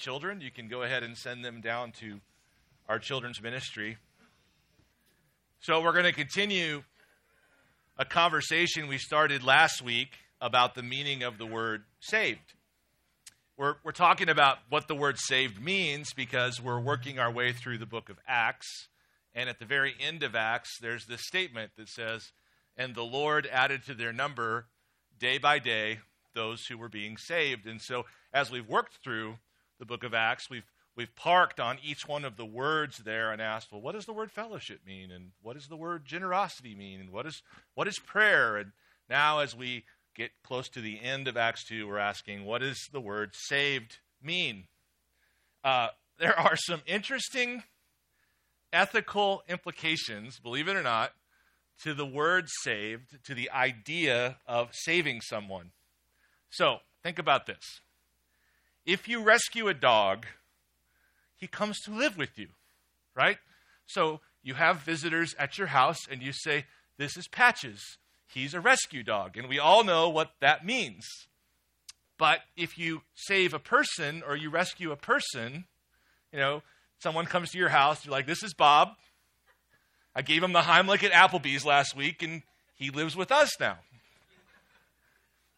children, you can go ahead and send them down to our children's ministry. So, we're going to continue a conversation we started last week about the meaning of the word saved. We're, we're talking about what the word saved means because we're working our way through the book of Acts. And at the very end of Acts, there's this statement that says, And the Lord added to their number day by day those who were being saved. And so, as we've worked through the book of Acts, we've we've parked on each one of the words there and asked, well, what does the word fellowship mean? And what does the word generosity mean? And what is what is prayer? And now as we get close to the end of Acts 2, we're asking, what does the word saved mean? Uh, there are some interesting ethical implications, believe it or not, to the word saved, to the idea of saving someone. So, think about this. If you rescue a dog, he comes to live with you, right? So, you have visitors at your house and you say, This is Patches. He's a rescue dog. And we all know what that means. But if you save a person or you rescue a person, you know, someone comes to your house, you're like, This is Bob. I gave him the Heimlich at Applebee's last week, and he lives with us now.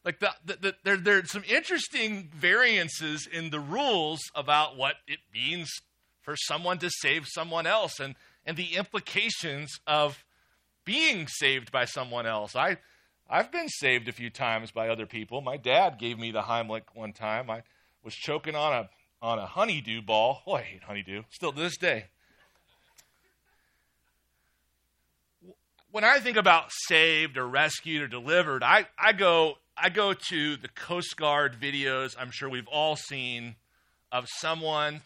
Like the, the, the, there, there are some interesting variances in the rules about what it means for someone to save someone else and, and the implications of being saved by someone else. I, I've been saved a few times by other people. My dad gave me the Heimlich one time. I was choking on a, on a honeydew ball. Oh, I hate honeydew, still to this day. When I think about saved or rescued or delivered, I, I go I go to the Coast Guard videos I'm sure we've all seen of someone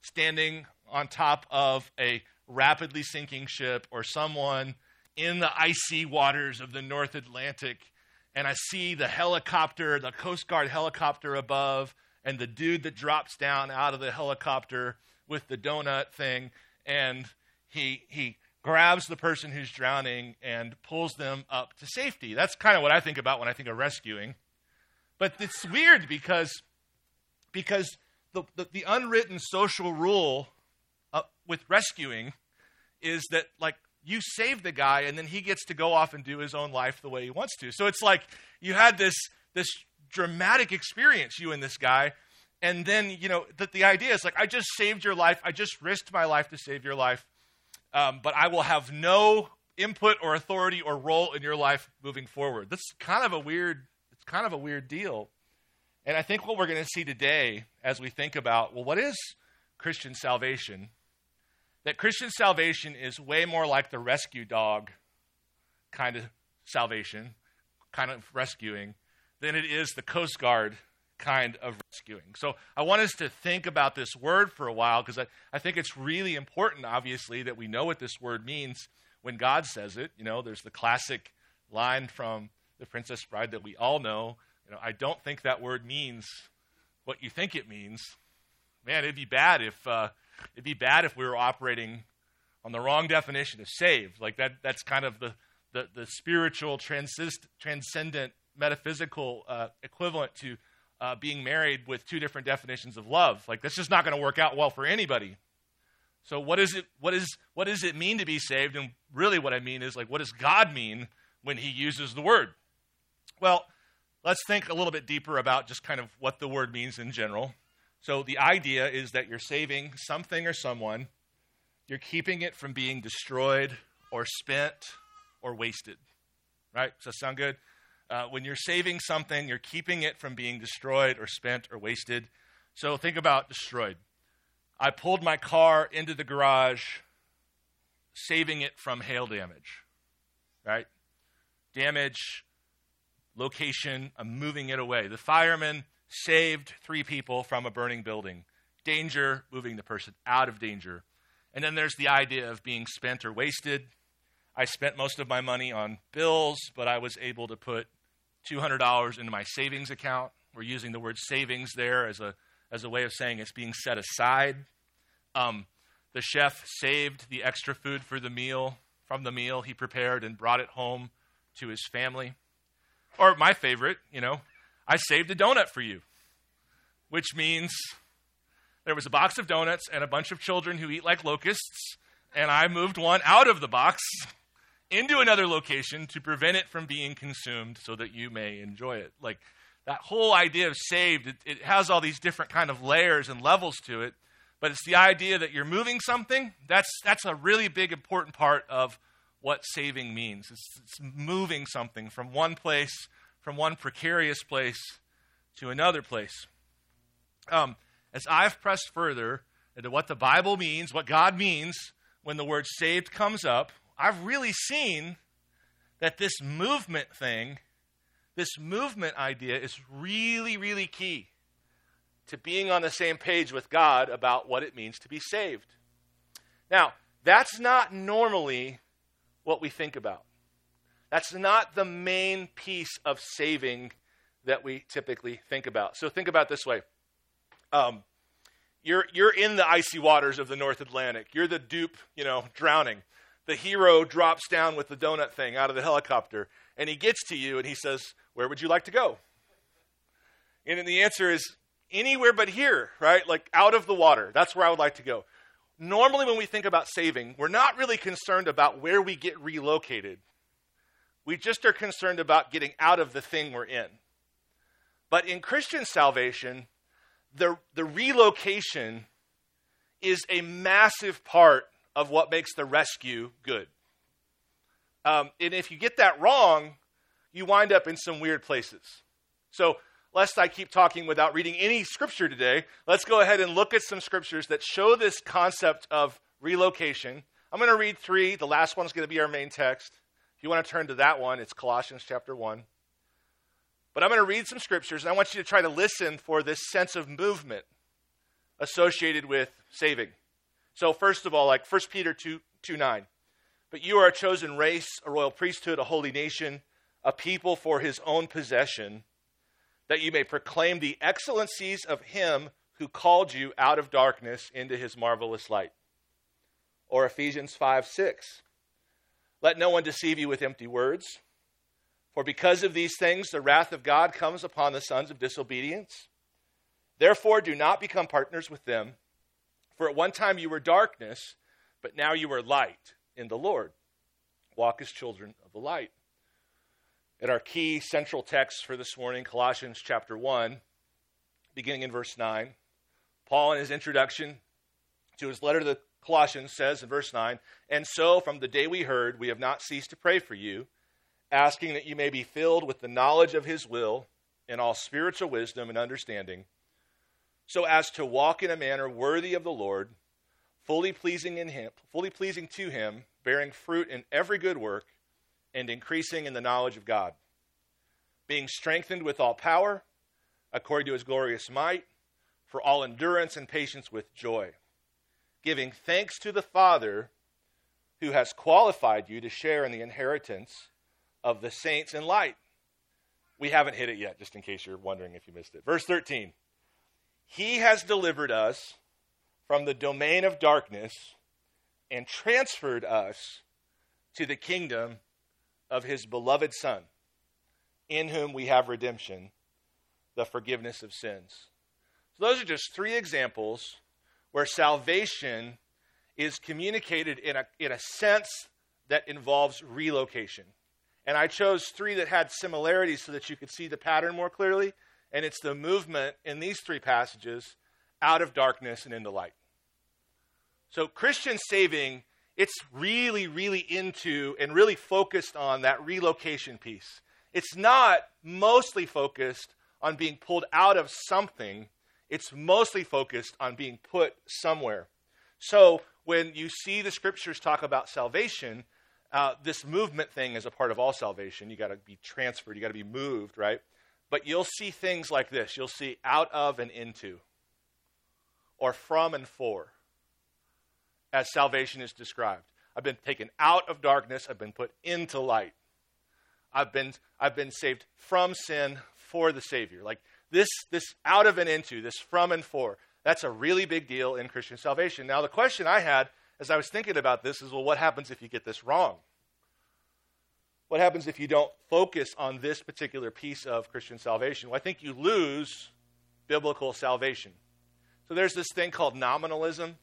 standing on top of a rapidly sinking ship or someone in the icy waters of the North Atlantic. And I see the helicopter, the Coast Guard helicopter above, and the dude that drops down out of the helicopter with the donut thing. And he, he grabs the person who's drowning and pulls them up to safety. That's kind of what I think about when I think of rescuing. But it's weird because, because the, the, the unwritten social rule uh, with rescuing is that, like, you save the guy and then he gets to go off and do his own life the way he wants to. So it's like you had this, this dramatic experience, you and this guy. And then, you know, that the idea is like, I just saved your life. I just risked my life to save your life um, but I will have no input or authority or role in your life moving forward. That's kind of a weird. It's kind of a weird deal. And I think what we're going to see today, as we think about, well, what is Christian salvation? That Christian salvation is way more like the rescue dog kind of salvation, kind of rescuing, than it is the Coast Guard kind of rescuing. So I want us to think about this word for a while because I, I think it's really important, obviously, that we know what this word means when God says it. You know, there's the classic line from The Princess Bride that we all know. You know, I don't think that word means what you think it means. Man, it'd be bad if uh, it'd be bad if we were operating on the wrong definition of saved. Like that, that's kind of the the, the spiritual, transcend, transcendent, metaphysical uh, equivalent to uh, being married with two different definitions of love. Like that's just not going to work out well for anybody. So what is it? What is what does it mean to be saved? And really, what I mean is like, what does God mean when He uses the word? Well, let's think a little bit deeper about just kind of what the word means in general. So the idea is that you're saving something or someone. You're keeping it from being destroyed or spent or wasted. Right? Does that sound good? Uh, when you're saving something, you're keeping it from being destroyed or spent or wasted. So think about destroyed. I pulled my car into the garage, saving it from hail damage, right? Damage, location, I'm moving it away. The firemen saved three people from a burning building. Danger, moving the person out of danger. And then there's the idea of being spent or wasted. I spent most of my money on bills, but I was able to put $200 into my savings account. We're using the word savings there as a, as a way of saying it's being set aside. Um, the chef saved the extra food for the meal from the meal he prepared and brought it home to his family. Or my favorite, you know, I saved a donut for you, which means there was a box of donuts and a bunch of children who eat like locusts, and I moved one out of the box into another location to prevent it from being consumed so that you may enjoy it. Like that whole idea of saved, it, it has all these different kind of layers and levels to it, but it's the idea that you're moving something. That's, that's a really big, important part of what saving means. It's, it's moving something from one place, from one precarious place to another place. Um, as I've pressed further into what the Bible means, what God means when the word saved comes up, I've really seen that this movement thing, this movement idea, is really, really key to being on the same page with God about what it means to be saved. Now, that's not normally what we think about. That's not the main piece of saving that we typically think about. So think about this way. Um, you're, you're in the icy waters of the North Atlantic. You're the dupe, you know, drowning. The hero drops down with the donut thing out of the helicopter, and he gets to you and he says, Where would you like to go? And the answer is, Anywhere but here, right? Like out of the water. That's where I would like to go. Normally, when we think about saving, we're not really concerned about where we get relocated. We just are concerned about getting out of the thing we're in. But in Christian salvation, the, the relocation is a massive part of what makes the rescue good. Um, and if you get that wrong, you wind up in some weird places. So, lest I keep talking without reading any scripture today, let's go ahead and look at some scriptures that show this concept of relocation. I'm going to read three. The last one is going to be our main text. If you want to turn to that one, it's Colossians chapter 1. But I'm going to read some scriptures, and I want you to try to listen for this sense of movement associated with saving. So, first of all, like 1 Peter 2, 2 9. But you are a chosen race, a royal priesthood, a holy nation, a people for his own possession, that you may proclaim the excellencies of him who called you out of darkness into his marvelous light. Or Ephesians 5 6. Let no one deceive you with empty words. For because of these things, the wrath of God comes upon the sons of disobedience. Therefore, do not become partners with them. For at one time you were darkness, but now you are light in the Lord. Walk as children of the light. At our key central text for this morning, Colossians chapter 1, beginning in verse 9, Paul, in his introduction to his letter to the Colossians, says in verse 9, And so from the day we heard, we have not ceased to pray for you asking that you may be filled with the knowledge of his will in all spiritual wisdom and understanding, so as to walk in a manner worthy of the Lord, fully pleasing in him, fully pleasing to him, bearing fruit in every good work, and increasing in the knowledge of God, being strengthened with all power, according to his glorious might, for all endurance and patience with joy, giving thanks to the Father who has qualified you to share in the inheritance of the saints in light. We haven't hit it yet, just in case you're wondering if you missed it. Verse 13 He has delivered us from the domain of darkness and transferred us to the kingdom of his beloved Son, in whom we have redemption, the forgiveness of sins. So, those are just three examples where salvation is communicated in a, in a sense that involves relocation. And I chose three that had similarities so that you could see the pattern more clearly. And it's the movement in these three passages out of darkness and into light. So, Christian saving, it's really, really into and really focused on that relocation piece. It's not mostly focused on being pulled out of something, it's mostly focused on being put somewhere. So, when you see the scriptures talk about salvation, uh, this movement thing is a part of all salvation. You got to be transferred, you got to be moved, right? But you'll see things like this. You'll see out of and into, or from and for, as salvation is described. I've been taken out of darkness, I've been put into light. I've been, I've been saved from sin for the Savior. Like this, this out of and into, this from and for, that's a really big deal in Christian salvation. Now, the question I had as I was thinking about this is well, what happens if you get this wrong? What happens if you don't focus on this particular piece of Christian salvation? Well, I think you lose biblical salvation. So there's this thing called nominalism,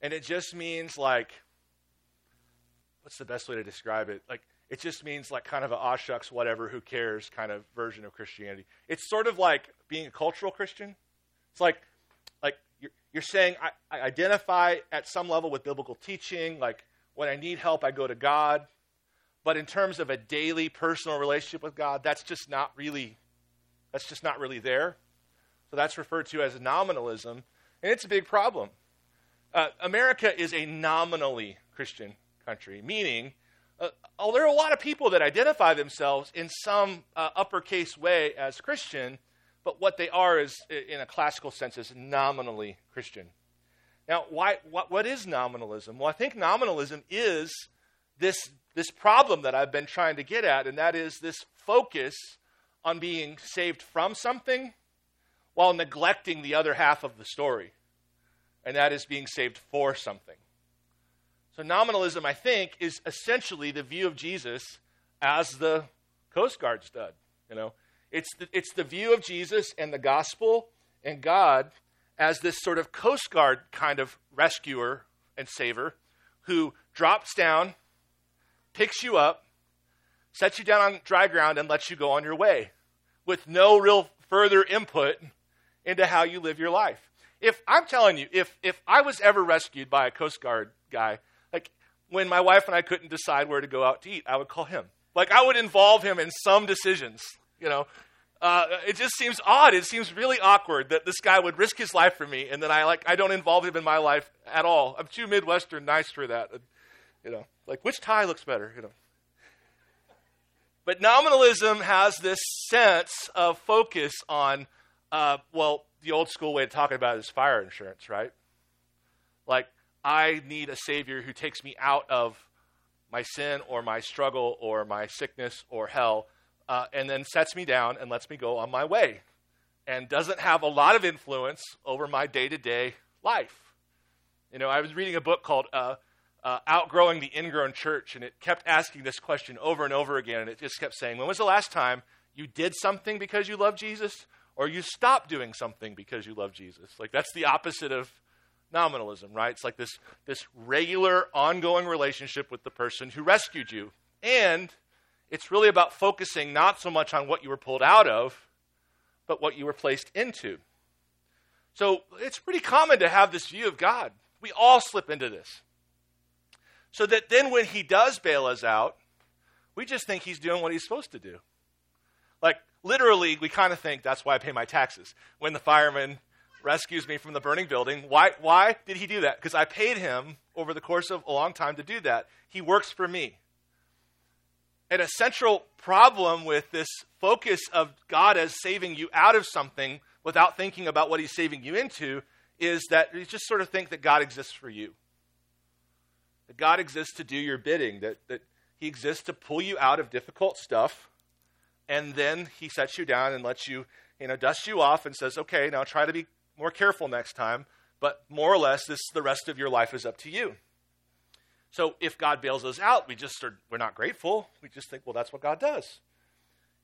and it just means like, what's the best way to describe it? Like, it just means like kind of a aw shucks, whatever, who cares kind of version of Christianity. It's sort of like being a cultural Christian. It's like, like you're, you're saying I, I identify at some level with biblical teaching. Like when I need help, I go to God. But in terms of a daily personal relationship with God, that's just not really, that's just not really there. So that's referred to as nominalism, and it's a big problem. Uh, America is a nominally Christian country, meaning uh, oh, there are a lot of people that identify themselves in some uh, uppercase way as Christian, but what they are is, in a classical sense, is nominally Christian. Now, why, what, what is nominalism? Well, I think nominalism is this, this problem that I've been trying to get at, and that is this focus on being saved from something while neglecting the other half of the story, and that is being saved for something. So, nominalism, I think, is essentially the view of Jesus as the Coast Guard stud. You know, it's the, it's the view of Jesus and the gospel and God as this sort of Coast Guard kind of rescuer and saver who drops down, picks you up, sets you down on dry ground, and lets you go on your way with no real further input into how you live your life. If I'm telling you, if if I was ever rescued by a Coast Guard guy, like when my wife and I couldn't decide where to go out to eat, I would call him. Like I would involve him in some decisions. You know, uh, it just seems odd. It seems really awkward that this guy would risk his life for me, and then I like I don't involve him in my life at all. I'm too Midwestern nice for that. You know, like which tie looks better? You know. But nominalism has this sense of focus on uh, well, the old school way of talking about it is fire insurance, right? Like, I need a Savior who takes me out of my sin or my struggle or my sickness or hell, uh, and then sets me down and lets me go on my way, and doesn't have a lot of influence over my day to day life. You know, I was reading a book called uh, uh, Outgrowing the Ingrown Church, and it kept asking this question over and over again, and it just kept saying, When was the last time you did something because you love Jesus? or you stopped doing something because you love Jesus. Like that's the opposite of nominalism, right? It's like this this regular ongoing relationship with the person who rescued you. And it's really about focusing not so much on what you were pulled out of, but what you were placed into. So it's pretty common to have this view of God. We all slip into this. So that then when he does bail us out, we just think he's doing what he's supposed to do. Like, literally, we kind of think that's why I pay my taxes. When the fireman rescues me from the burning building, why, why did he do that? Because I paid him over the course of a long time to do that. He works for me. And a central problem with this focus of God as saving you out of something without thinking about what he's saving you into is that you just sort of think that God exists for you. That God exists to do your bidding, that, that he exists to pull you out of difficult stuff and then he sets you down and lets you, you know, dust you off and says, okay, now try to be more careful next time. But more or less, this the rest of your life is up to you. So if God bails us out, we just are, we're not grateful. We just think, well, that's what God does.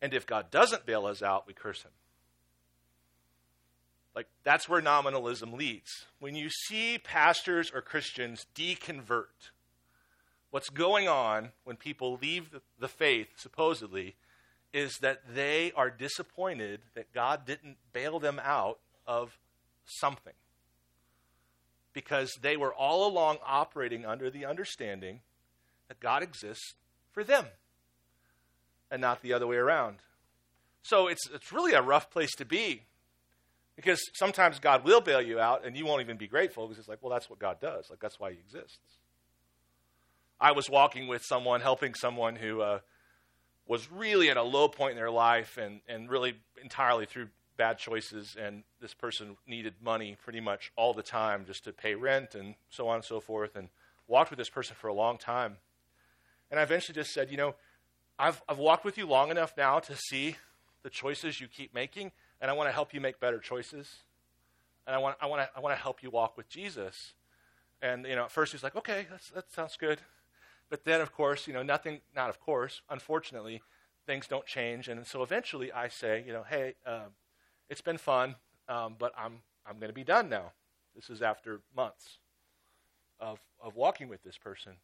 And if God doesn't bail us out, we curse him. Like that's where nominalism leads. When you see pastors or Christians deconvert, what's going on when people leave the faith, supposedly, is that they are disappointed that God didn't bail them out of something. Because they were all along operating under the understanding that God exists for them and not the other way around. So it's, it's really a rough place to be because sometimes God will bail you out and you won't even be grateful because it's like, well, that's what God does. Like, that's why He exists. I was walking with someone, helping someone who. Uh, was really at a low point in their life and, and really entirely through bad choices. And this person needed money pretty much all the time just to pay rent and so on and so forth. And walked with this person for a long time. And I eventually just said, you know, I've, I've walked with you long enough now to see the choices you keep making, and I want to help you make better choices. And I want, I want, to, I want to help you walk with Jesus. And, you know, at first he's like, okay, that sounds good. But then, of course, you know, nothing, not of course, unfortunately, things don't change. And so eventually I say, you know, hey, uh, it's been fun, um, but I'm, I'm going to be done now. This is after months of, of walking with this person.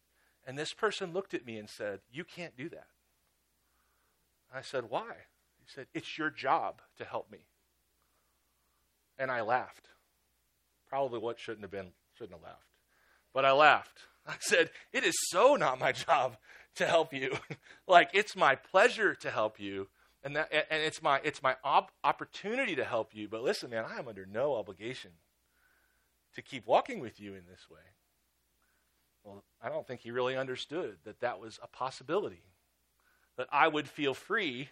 And this person looked at me and said, You can't do that. I said, Why? He said, It's your job to help me. And I laughed. Probably what shouldn't have been, shouldn't have laughed. But I laughed. I said, It is so not my job to help you. like, it's my pleasure to help you. And, that, and it's my, it's my op- opportunity to help you. But listen, man, I am under no obligation to keep walking with you in this way. Well, I don't think he really understood that that was a possibility. That I would feel free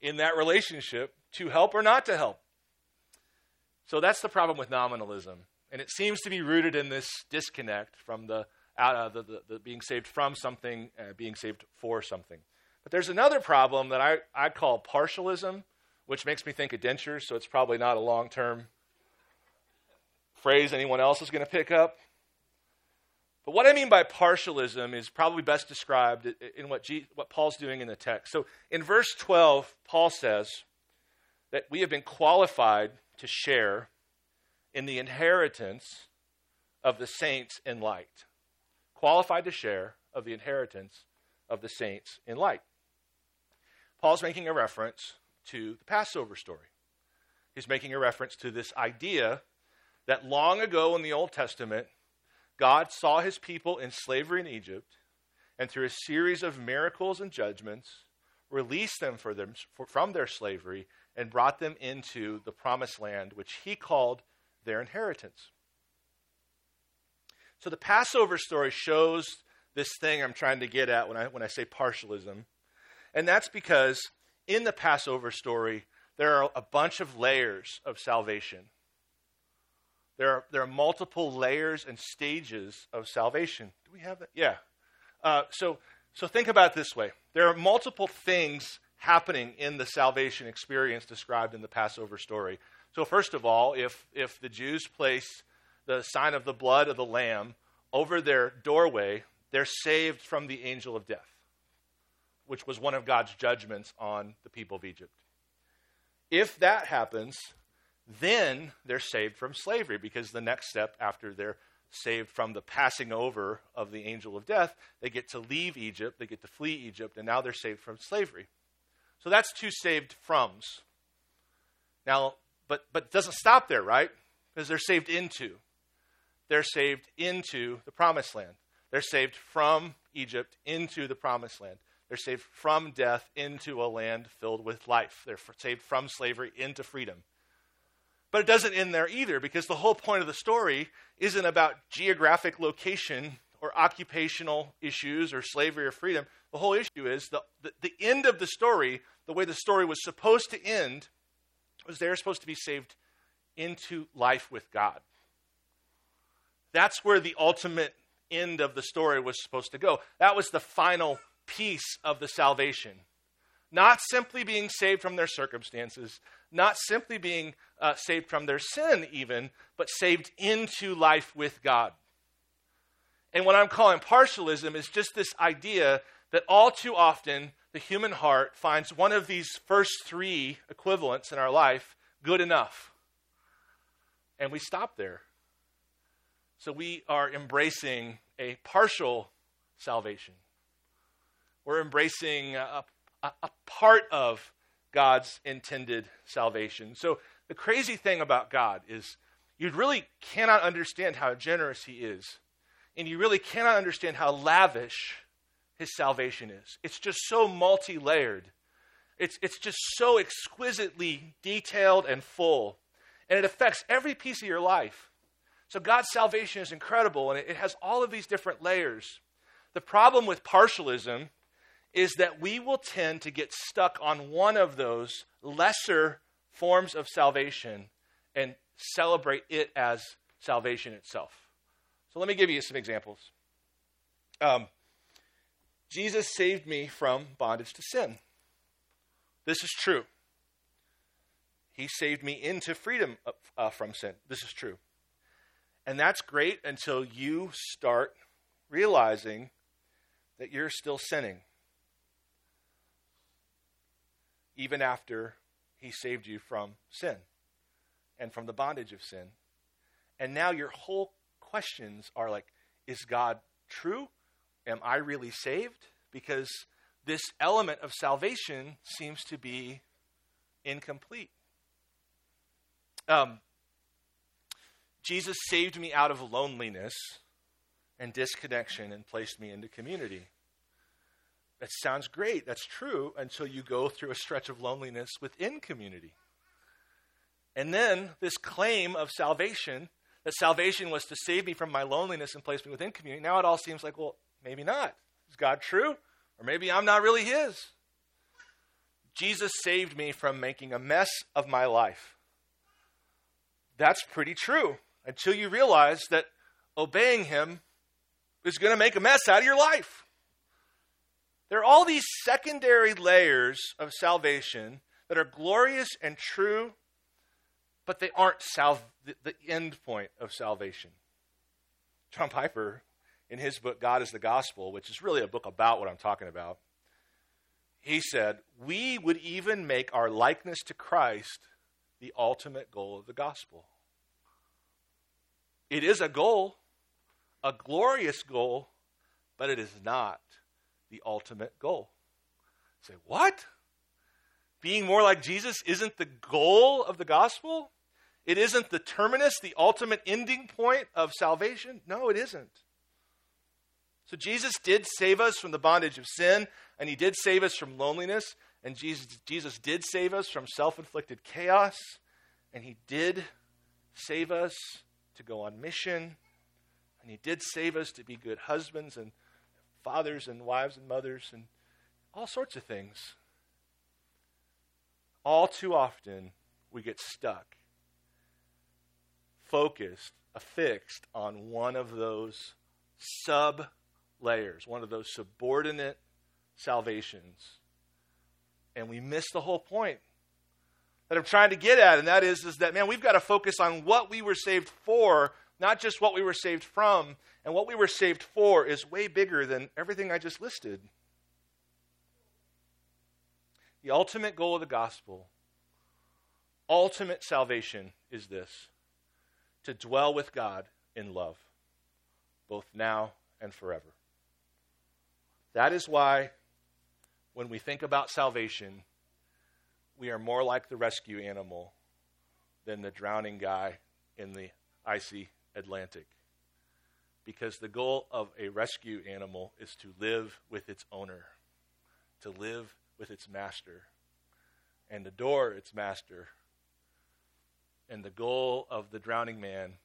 in that relationship to help or not to help. So that's the problem with nominalism. And it seems to be rooted in this disconnect from the, uh, the, the, the, being saved from something, uh, being saved for something. But there's another problem that I, I call partialism, which makes me think of dentures, so it's probably not a long term phrase anyone else is going to pick up. But what I mean by partialism is probably best described in what, what Paul's doing in the text. So in verse 12, Paul says that we have been qualified to share in the inheritance of the saints in light. Qualified to share of the inheritance of the saints in light. Paul's making a reference to the Passover story. He's making a reference to this idea that long ago in the Old Testament, God saw his people in slavery in Egypt, and through a series of miracles and judgments, released them, them for, from their slavery and brought them into the promised land, which he called their inheritance. So the Passover story shows this thing I'm trying to get at when I, when I say partialism. And that's because in the Passover story, there are a bunch of layers of salvation. There are, there are multiple layers and stages of salvation. Do we have that? Yeah. Uh, so, so think about it this way there are multiple things happening in the salvation experience described in the Passover story. So, first of all, if, if the Jews place the sign of the blood of the Lamb over their doorway, they're saved from the angel of death, which was one of God's judgments on the people of Egypt. If that happens, then they're saved from slavery because the next step after they're saved from the passing over of the angel of death, they get to leave Egypt, they get to flee Egypt, and now they're saved from slavery. So that's two saved froms. Now, but but it doesn't stop there, right? Because they're saved into. They're saved into the promised land. They're saved from Egypt into the promised land. They're saved from death into a land filled with life. They're saved from slavery into freedom. But it doesn't end there either, because the whole point of the story isn't about geographic location or occupational issues or slavery or freedom. The whole issue is the, the, the end of the story, the way the story was supposed to end, was they're supposed to be saved into life with God. That's where the ultimate end of the story was supposed to go. That was the final piece of the salvation. Not simply being saved from their circumstances, not simply being uh, saved from their sin, even, but saved into life with God. And what I'm calling partialism is just this idea that all too often the human heart finds one of these first three equivalents in our life good enough. And we stop there. So we are embracing a partial salvation. We're embracing a, a, a part of God's intended salvation. So the crazy thing about God is you really cannot understand how generous He is, and you really cannot understand how lavish His salvation is. It's just so multi layered, it's, it's just so exquisitely detailed and full, and it affects every piece of your life. So God's salvation is incredible, and it, it has all of these different layers. The problem with partialism is that we will tend to get stuck on one of those lesser forms of salvation and celebrate it as salvation itself. So let me give you some examples. Um, Jesus saved me from bondage to sin. This is true. He saved me into freedom uh, from sin. This is true. And that's great until you start realizing that you're still sinning even after he saved you from sin. and from the bondage of sin. And now your whole questions are like, is God true? Am I really saved? Because this element of salvation seems to be incomplete. Um, Jesus saved me out of loneliness and disconnection and placed me into community. That sounds great. That's true until you go through a stretch of loneliness within community. And then this claim of salvation, that salvation was to save me from my loneliness and place me within community, now it all seems like, well, maybe not. Is God true? Or maybe I'm not really His. Jesus saved me from making a mess of my life. That's pretty true until you realize that obeying Him is going to make a mess out of your life. There are all these secondary layers of salvation that are glorious and true, but they aren't sal- the end point of salvation. John Piper, in his book, God is the Gospel, which is really a book about what I'm talking about, he said, We would even make our likeness to Christ the ultimate goal of the gospel. It is a goal, a glorious goal, but it is not the ultimate goal. say, what? Being more like Jesus isn't the goal of the gospel? It isn't the terminus, the ultimate ending point of salvation? No, it isn't. So Jesus did save us from the bondage of sin, and he did save us from loneliness, and Jesus, Jesus did save us from self inflicted chaos, and he did save us to go on mission, and he did save us to be good husbands and fathers and wives and mothers and all sorts of things. All too often, we get stuck, focused, affixed on one of those sub layers, one of those subordinate salvations. And we miss the whole point that I'm trying to get at, and that is, is that, man, we've got to focus on what we were saved for, not just what we were saved from. And what we were saved for is way bigger than everything I just listed. The ultimate goal of the gospel, ultimate salvation, is this to dwell with God in love, both now and forever. That is why, when we think about salvation, we are more like the rescue animal than the drowning guy in the icy Atlantic. Because the goal of a rescue animal is to live with its owner, to live with its master, and adore its master. And the goal of the drowning man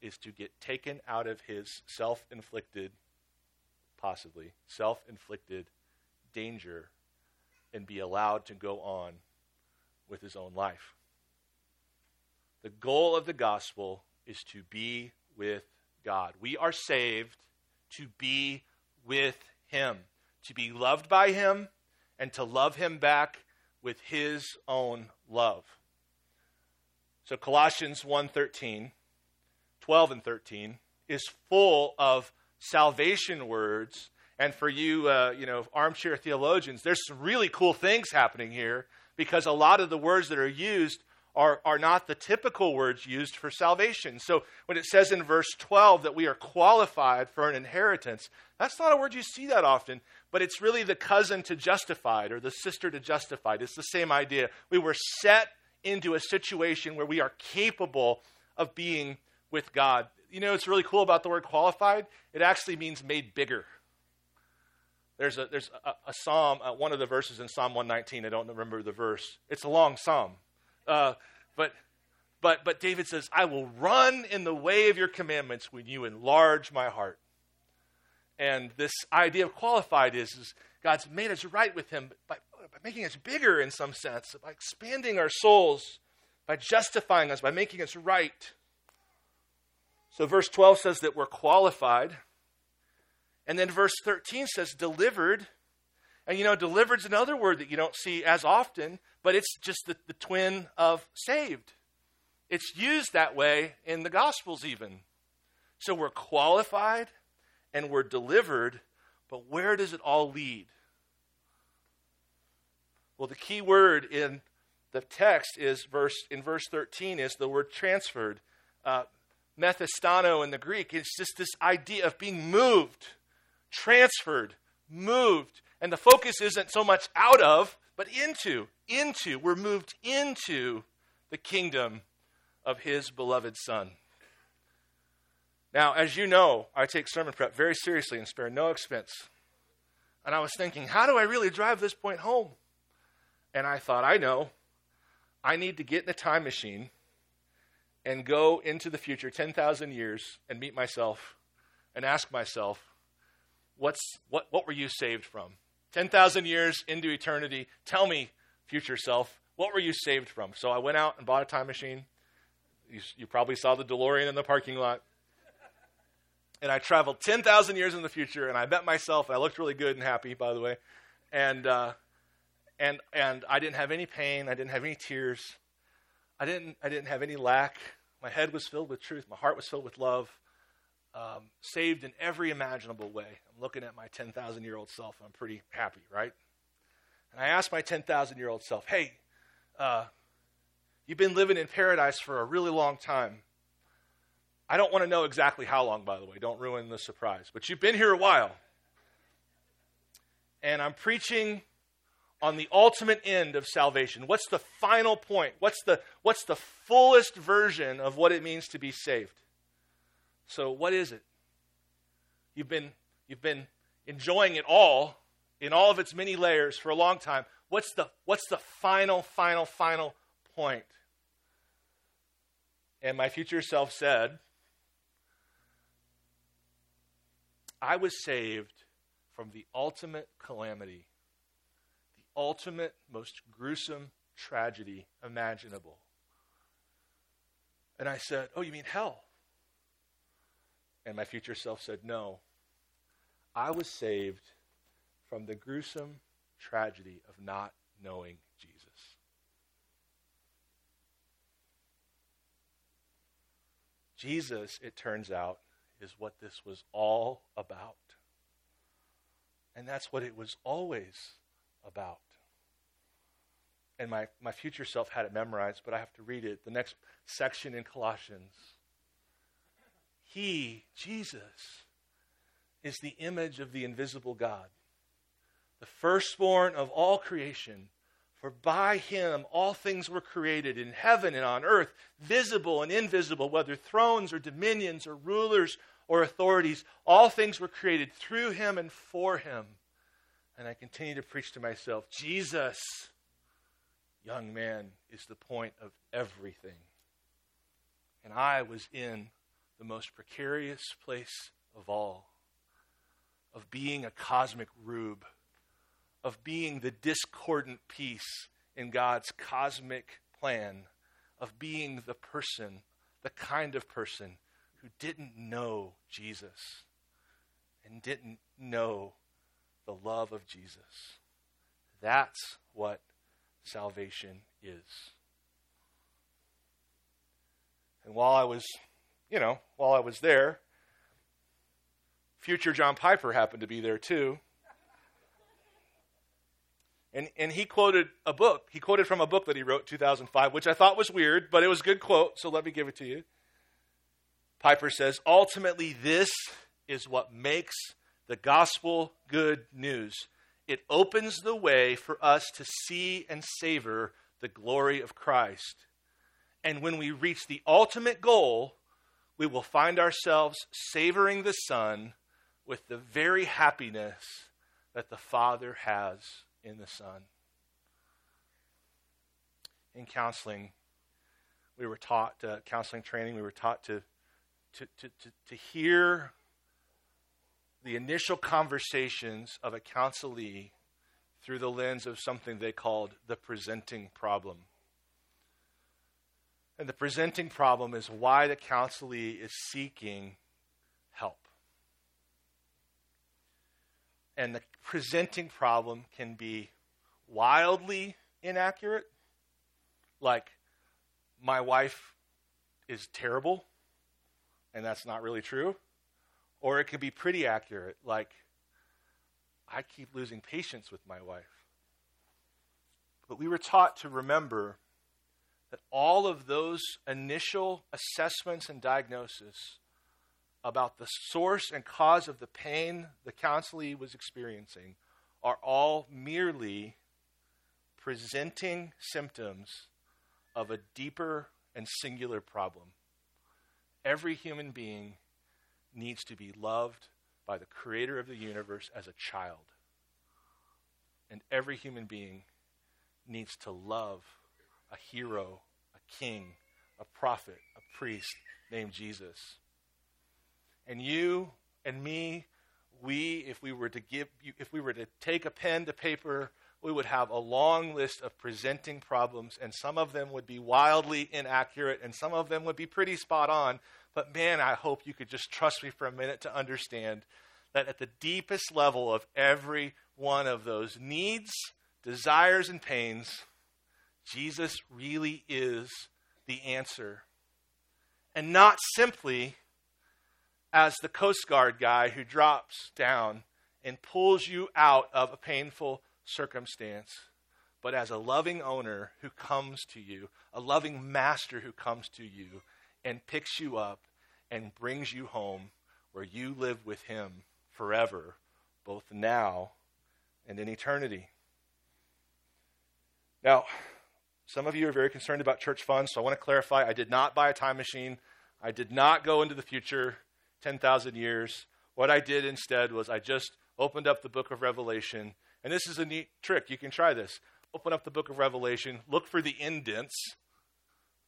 is to get taken out of his self inflicted possibly self inflicted danger and be allowed to go on with his own life. The goal of the gospel is to be with God. We are saved to be with him, to be loved by him, and to love him back with his own love. So Colossians 1:13, 12 and 13 is full of salvation words. And for you, uh, you know, armchair theologians, there's some really cool things happening here because a lot of the words that are used are, are not the typical words used for salvation. So when it says in verse 12 that we are qualified for an inheritance, that's not a word you see that often, but it's really the cousin to justified or the sister to justified. It's the same idea. We were set into a situation where we are capable of being with God you know what's really cool about the word qualified? It actually means made bigger. There's a, there's a, a psalm, uh, one of the verses in Psalm 119. I don't remember the verse. It's a long psalm. Uh, but, but, but David says, I will run in the way of your commandments when you enlarge my heart. And this idea of qualified is, is God's made us right with Him by, by making us bigger in some sense, by expanding our souls, by justifying us, by making us right. So verse 12 says that we're qualified. And then verse 13 says delivered. And you know, delivered is another word that you don't see as often, but it's just the, the twin of saved. It's used that way in the Gospels, even. So we're qualified and we're delivered, but where does it all lead? Well, the key word in the text is verse in verse 13 is the word transferred. Uh, methistano in the Greek. It's just this idea of being moved, transferred, moved. And the focus isn't so much out of, but into, into. We're moved into the kingdom of his beloved Son. Now, as you know, I take sermon prep very seriously and spare no expense. And I was thinking, how do I really drive this point home? And I thought, I know. I need to get in a time machine and go into the future 10,000 years and meet myself and ask myself, what's, what, what were you saved from? 10,000 years into eternity, tell me, future self, what were you saved from? So I went out and bought a time machine. You, you probably saw the DeLorean in the parking lot. And I traveled 10,000 years in the future, and I met myself, I looked really good and happy, by the way. And, uh, and, and I didn't have any pain, I didn't have any tears. I didn't, I didn't have any lack. My head was filled with truth. My heart was filled with love. Um, saved in every imaginable way. I'm looking at my 10,000 year old self. I'm pretty happy, right? And I asked my 10,000 year old self, hey, uh, you've been living in paradise for a really long time. I don't want to know exactly how long, by the way. Don't ruin the surprise. But you've been here a while. And I'm preaching on the ultimate end of salvation. What's the final point? What's the, what's the fullest version of what it means to be saved? So, what is it? You've been, you've been enjoying it all in all of its many layers for a long time. What's the, what's the final, final, final point? And my future self said, I was saved from the ultimate calamity ultimate, most gruesome tragedy imaginable. And I said, Oh, you mean hell? And my future self said, No. I was saved from the gruesome tragedy of not knowing Jesus. Jesus, it turns out, is what this was all about. And that's what it was always about. And my, my future self had it memorized, but I have to read it. The next section in Colossians. He, Jesus, is the image of the invisible God, the firstborn of all creation. For by him all things were created in heaven and on earth, visible and invisible, whether thrones or dominions or rulers or authorities. All things were created through him and for him and I continue to preach to myself Jesus, young man, is the point of everything. And I was in the most precarious place of all of being a cosmic rube, of being the discordant piece in God's cosmic plan, of being the person, the kind of person who didn't know Jesus and didn't know the love of Jesus. That's what salvation is. And while I was, you know, while I was there, future John Piper happened to be there too. And, and he quoted a book. He quoted from a book that he wrote 2005, which I thought was weird, but it was a good quote, so let me give it to you. Piper says, Ultimately, this is what makes the gospel good news. It opens the way for us to see and savor the glory of Christ. And when we reach the ultimate goal, we will find ourselves savoring the Son with the very happiness that the Father has in the Son. In counseling, we were taught, uh, counseling training, we were taught to, to, to, to, to hear the initial conversations of a counselee through the lens of something they called the presenting problem. And the presenting problem is why the counselee is seeking help. And the presenting problem can be wildly inaccurate, like, my wife is terrible, and that's not really true. Or it can be pretty accurate, like, I keep losing patience with my wife. But we were taught to remember that all of those initial assessments and diagnosis about the source and cause of the pain the counselee was experiencing are all merely presenting symptoms of a deeper and singular problem. Every human being needs to be loved by the creator of the universe as a child. And every human being needs to love a hero, a king, a prophet, a priest named Jesus. And you and me, we, if we were to give, if we were to take a pen to paper, we would have a long list of presenting problems, and some of them would be wildly inaccurate, and some of them would be pretty spot on. But man, I hope you could just trust me for a minute to understand that at the deepest level of every one of those needs, desires, and pains, Jesus really is the answer. And not simply as the Coast Guard guy who drops down and pulls you out of a painful circumstance, but as a loving owner who comes to you, a loving master who comes to you and picks you up and brings you home where you live with him forever, both now and in eternity. Now, some of you are very concerned about church funds, so I want to clarify I did not buy a time machine. I did not go into the future 10,000 years. What I did instead was I just opened up the book of Revelation, and this is a neat trick. You can try this. Open up the book of Revelation, look for the indents,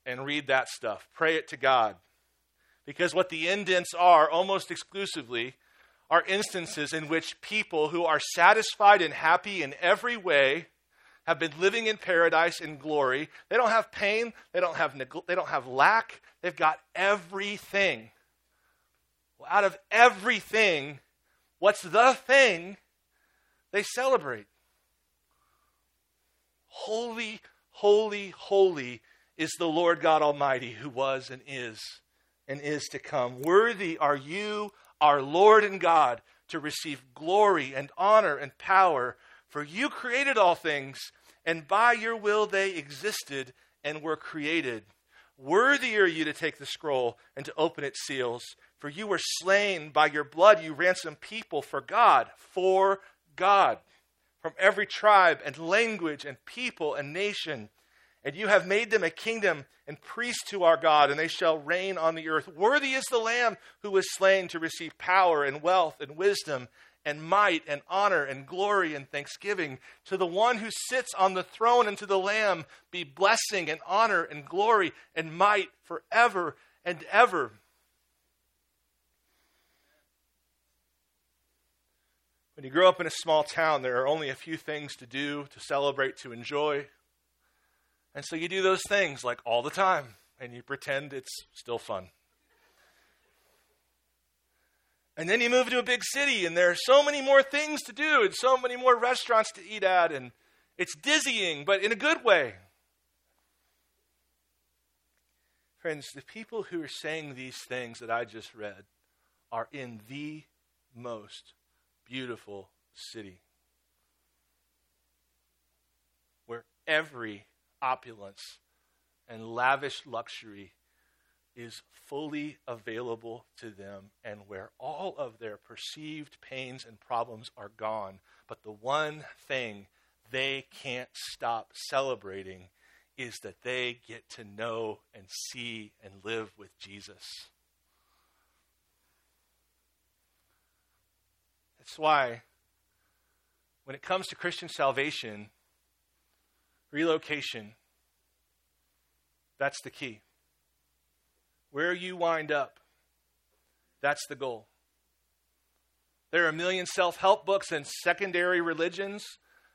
and read that stuff. Pray it to God. Because what the indents are, almost exclusively, are instances in which people who are satisfied and happy in every way have been living in paradise in glory. They don't have pain, they don't have they don't have lack. They've got everything. Well, out of everything, what's the thing they celebrate? Holy, holy, holy is the Lord God Almighty who was and is and is to come. Worthy are you, our Lord and God, to receive glory and honor and power, for you created all things, and by your will they existed and were created. Worthy are you to take the scroll and to open its seals, for you were slain by your blood, you ransomed people for God, for God, from every tribe and language and people and nation. And you have made them a kingdom and priests to our God, and they shall reign on the earth. Worthy is the Lamb who was slain to receive power and wealth and wisdom and might and honor and glory and thanksgiving. To the one who sits on the throne and to the Lamb be blessing and honor and glory and might forever and ever. When you grow up in a small town, there are only a few things to do, to celebrate, to enjoy. And so you do those things like all the time, and you pretend it's still fun. And then you move to a big city, and there are so many more things to do, and so many more restaurants to eat at, and it's dizzying, but in a good way. Friends, the people who are saying these things that I just read are in the most beautiful city where every opulence and lavish luxury is fully available to them and where all of their perceived pains and problems are gone. But the one thing they can't stop celebrating is that they get to know and see and live with Jesus. That's why, when it comes to Christian salvation, relocation, that's the key. Where you wind up, that's the goal. There are a million self help books and secondary religions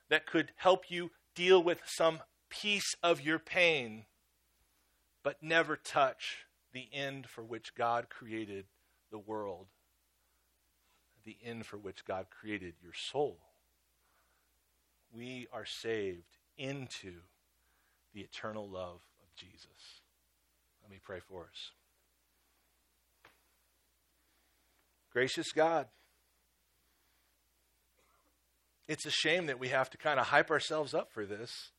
that could help you deal with some piece of your pain, but never touch the end for which God created the world, the end for which God created your soul. We are saved into the eternal love of Jesus. Let me pray for us. Gracious God, it's a shame that we have to kind of hype ourselves up for this.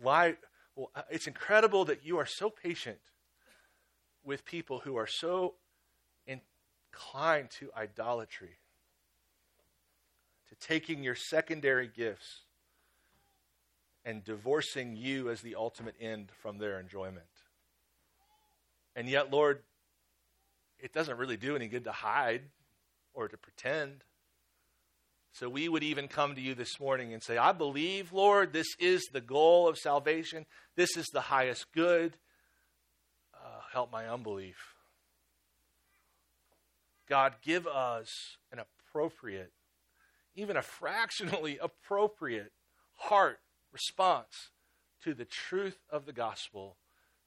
Why, Well, it's incredible that you are so patient with people who are so inclined to idolatry, to taking your secondary gifts and divorcing you as the ultimate end from their enjoyment. And yet, Lord, it doesn't really do any good to hide or to pretend. So we would even come to you this morning and say, I believe, Lord, this is the goal of salvation. This is the highest good. Uh, help my unbelief. God, give us an appropriate, even a fractionally appropriate heart response to the truth of the gospel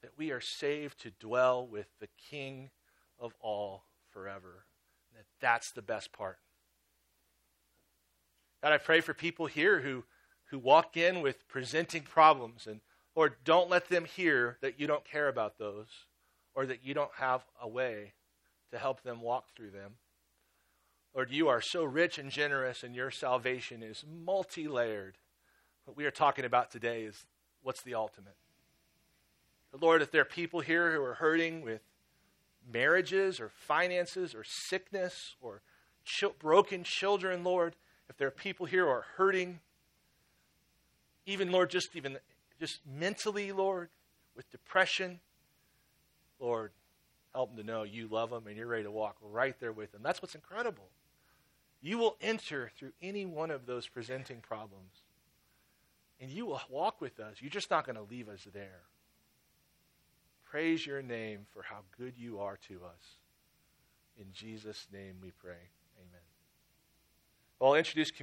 that we are saved to dwell with the King of all forever. That that's the best part. God, I pray for people here who, who walk in with presenting problems. And Lord, don't let them hear that you don't care about those or that you don't have a way to help them walk through them. Lord, you are so rich and generous, and your salvation is multi layered. What we are talking about today is what's the ultimate. Lord, if there are people here who are hurting with marriages or finances or sickness or ch- broken children, Lord, if there are people here who are hurting, even, Lord, just even just mentally, Lord, with depression, Lord, help them to know you love them and you're ready to walk right there with them. That's what's incredible. You will enter through any one of those presenting problems, and you will walk with us. You're just not going to leave us there. Praise your name for how good you are to us. In Jesus' name we pray. Amen. Well, I'll introduce